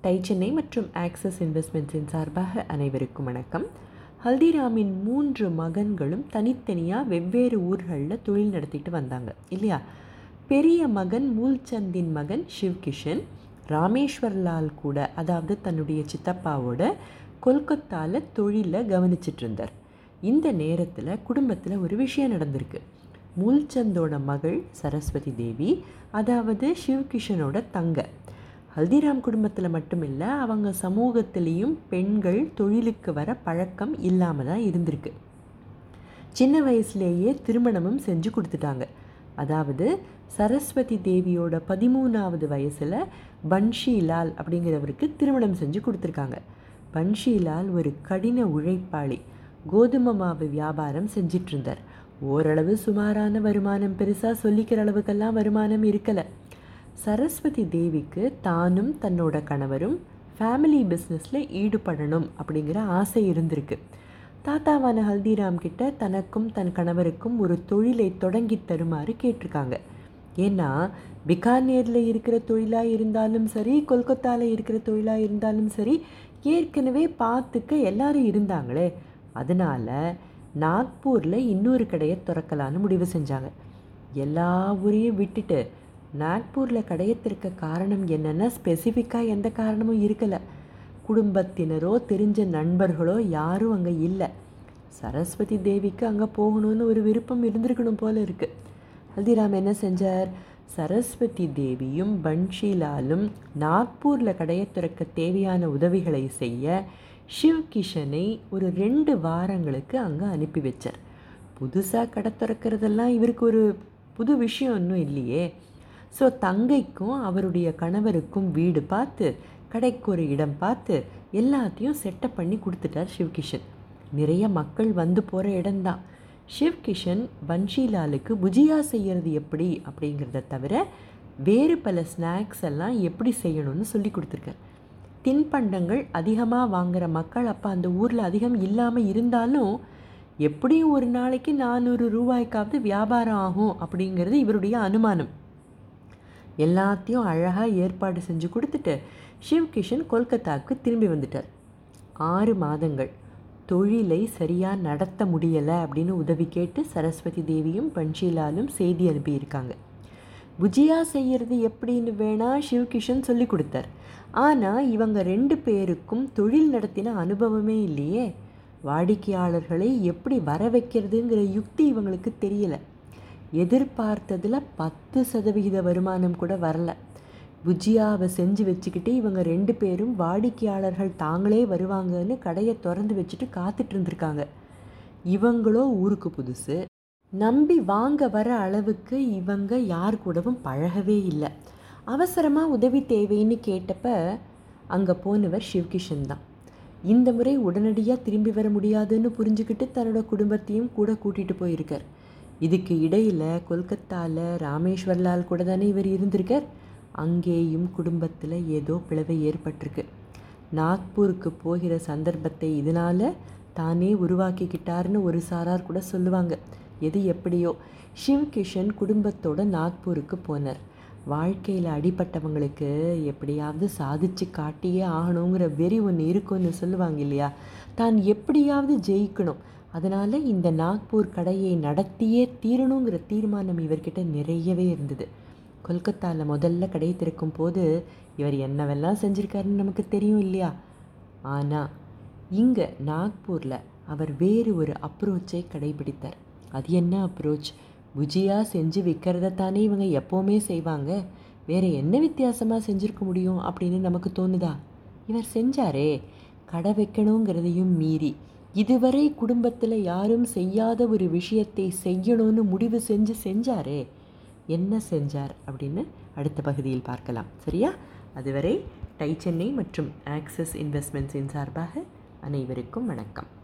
Tie Chennai மற்றும் axis இன்வெஸ்ட்மெண்ட்ஸின் சார்பாக அனைவருக்கும் வணக்கம். ஹல்திராமின் மூன்று மகன்களும் தனித்தனியாக வெவ்வேறு ஊர்களில் தொழில் நடத்திட்டு வந்தாங்க இல்லையா? பெரிய மகன் மூல்சந்தின் மகன் சிவ்கிஷன் ராமேஸ்வர்லால் கூட அதாவது தன்னுடைய சித்தப்பாவோட கொல்கத்தாவில் தொழிலை கவனிச்சிட்டு இருந்தார் இந்த நேரத்தில் குடும்பத்தில் ஒரு விஷயம் நடந்திருக்கு. மூல்சந்தோட மகள் சரஸ்வதி தேவி அதாவது சிவ்கிஷனோட தங்க ஹல்திராம் குடும்பத்தில் மட்டும் இல்லை அவங்க சமூகத்திலையும் பெண்கள் தொழிலுக்கு வர பழக்கம் இல்லாமல் தான் இருந்திருக்கு. சின்ன வயசுலேயே திருமணமும் செஞ்சு கொடுத்துட்டாங்க. அதாவது சரஸ்வதி தேவியோட பதிமூணாவது வயசில் பன்ஷிலால் அப்படிங்கிறவருக்கு திருமணம் செஞ்சு கொடுத்துருக்காங்க. பன்ஷிலால் ஒரு கடின உழைப்பாளி. கோதுமை மாவு வியாபாரம் செஞ்சிட்ருந்தார் ஓரளவு சுமாரான வருமானம் பெருசாக சொல்லிக்கிற அளவுக்கெல்லாம் வருமானம் இருக்கலை. சரஸ்வதி தேவிக்கு தானும் தன்னோட கணவரும் ஃபேமிலி பிஸ்னஸில் ஈடுபடணும் அப்படிங்கிற ஆசை இருந்திருக்கு. தாத்தாவான ஹல்திராம் கிட்ட தனக்கும் தன் கணவருக்கும் ஒரு தொழிலை தொடங்கி தருமாறு கேட்டிருக்காங்க. ஏன்னா பிகானேரில் இருக்கிற தொழிலாக இருந்தாலும் சரி கொல்கத்தாவில் இருக்கிற தொழிலாக இருந்தாலும் சரி ஏற்கனவே பார்த்துக்க எல்லாரும் இருந்தாங்களே. அதனால் நாக்பூரில் இன்னொரு கடையை திறக்கலான்னு முடிவு செஞ்சாங்க. எல்லா ஊரையும் விட்டுட்டு நாக்பூரில் கடையை திறக்க காரணம் என்னென்னா ஸ்பெசிஃபிக்காக எந்த காரணமும் இருக்கலை. குடும்பத்தினரோ தெரிஞ்ச நண்பர்களோ யாரும் அங்கே இல்லை. சரஸ்வதி தேவிக்கு அங்கே போகணும்னு ஒரு விருப்பம் இருந்திருக்கணும் போல இருக்குது ஹல்திராம் என்ன செஞ்சார்? சரஸ்வதி தேவியும் பன்ஷிலாலும் நாக்பூரில் கடையை திறக்க தேவையான உதவிகளை செய்ய ஷிவ் கிஷனை ஒரு ரெண்டு வாரங்களுக்கு அங்கே அனுப்பி வச்சார். புதுசாக கடை திறக்கிறதெல்லாம் இவருக்கு ஒரு புது விஷயம் இன்னும் இல்லையே. ஸோ தங்கைக்கும் அவருடைய கணவருக்கும் வீடு பார்த்து கடைக்கு ஒரு இடம் பார்த்து எல்லாத்தையும் செட்டப் பண்ணி கொடுத்துட்டார் சிவ்கிஷன். நிறைய மக்கள் வந்து போகிற இடம்தான். சிவ்கிஷன் பன்ஷிலாலுக்கு புஜியா செய்கிறது எப்படி அப்படிங்கிறத தவிர வேறு பல ஸ்நாக்ஸ் எல்லாம் எப்படி செய்யணும்னு சொல்லி கொடுத்துருக்கார். தின்பண்டங்கள் அதிகமாக வாங்குகிற மக்கள் அப்போ அந்த ஊரில் அதிகம் இல்லாமல் இருந்தாலும் எப்படியும் ஒரு நாளைக்கு நானூறு ரூபாய்க்காவது வியாபாரம் ஆகும் அப்படிங்கிறது இவருடைய அனுமானம். எல்லாத்தையும் அழகாக ஏற்பாடு செஞ்சு கொடுத்துட்டு சிவ்கிஷன் கொல்கத்தாவுக்கு திரும்பி வந்துட்டார். ஆறு மாதங்கள் தொழிலை சரியாக நடத்த முடியலை அப்படின்னு உதவி கேட்டு சரஸ்வதி தேவியும் பன்ஷிலாலும் செய்தி அனுப்பியிருக்காங்க. புஜியா செய்கிறது எப்படின்னு வேணால் சிவ்கிஷன் சொல்லி கொடுத்தார். ஆனால் இவங்க ரெண்டு பேருக்கும் தொழில் நடத்தின அனுபவமே இல்லையே. வாடிக்கையாளர்களை எப்படி வர வைக்கிறதுங்கிற யுக்தி இவங்களுக்கு தெரியலை. எதிர்பார்த்ததில் பத்து சதவிகித வருமானம் கூட வரல. புஜியாவை செஞ்சு வச்சுக்கிட்டு இவங்க ரெண்டு பேரும் வாடிக்கையாளர்கள் தாங்களே வருவாங்கன்னு கடையை திறந்து வச்சுட்டு காத்துட்டு இருந்திருக்காங்க. இவங்களோ ஊருக்கு புதுசு. நம்பி வாங்க வர அளவுக்கு இவங்க யார் கூடவும் பழகவே இல்லை. அவசரமாக உதவி தேவைன்னு கேட்டப்ப அங்கே போனவர் சிவ்கிஷன் தான். இந்த முறை உடனடியாக திரும்பி வர முடியாதுன்னு புரிஞ்சுக்கிட்டு தன்னோட குடும்பத்தையும் கூட கூட்டிகிட்டு போயிருக்கார். இதுக்கு இடையில் கொல்கத்தாவில் ராமேஸ்வர்லால் கூட தானே இவர் இருந்திருக்கார்? அங்கேயும் குடும்பத்தில் ஏதோ பிளவை ஏற்பட்டிருக்கு. நாக்பூருக்கு போகிற சந்தர்ப்பத்தை இதனால் தானே உருவாக்கிக்கிட்டார்னு ஒரு சாரார் கூட சொல்லுவாங்க. எது எப்படியோ சிவ்கிஷன் குடும்பத்தோட நாக்பூருக்கு போனார். வாழ்க்கையில் அடிப்பட்டவங்களுக்கு எப்படியாவது சாதிச்சு காட்டியே ஆகணுங்கிற வெறி ஒன்று இருக்குன்னு சொல்லுவாங்க இல்லையா? தான் எப்படியாவது ஜெயிக்கணும். அதனால் இந்த நாக்பூர் கடையை நடத்தியே தீரணுங்கிற தீர்மானம் இவர்கிட்ட நிறையவே இருந்தது. கொல்கத்தாவில் முதல்ல கடை திறக்கும் போது இவர் என்னவெல்லாம் செஞ்சுருக்காருன்னு நமக்கு தெரியும் இல்லையா? ஆனால் இங்கே நாக்பூரில் அவர் வேறு ஒரு அப்ரோச்சை கடைபிடித்தார். அது என்ன அப்ரோச் புஜியாக செஞ்சு விற்கிறத தானே இவங்க எப்போவுமே செய்வாங்க. வேறு என்ன வித்தியாசமாக செஞ்சுருக்க முடியும் அப்படின்னு நமக்கு தோணுதா? இவர் செஞ்சாரே. கடை வைக்கணுங்கிறதையும் மீறி இதுவரை குடும்பத்தில் யாரும் செய்யாத ஒரு விஷயத்தை செய்யணும்னு முடிவு செஞ்சு செஞ்சாரே என்ன செஞ்சார் அப்படின்னு அடுத்த பகுதியில் பார்க்கலாம். சரியா? அதுவரை டை சென்னை மற்றும் ஆக்சிஸ் இன்வெஸ்ட்மெண்ட்ஸின் சார்பாக அனைவருக்கும் வணக்கம்.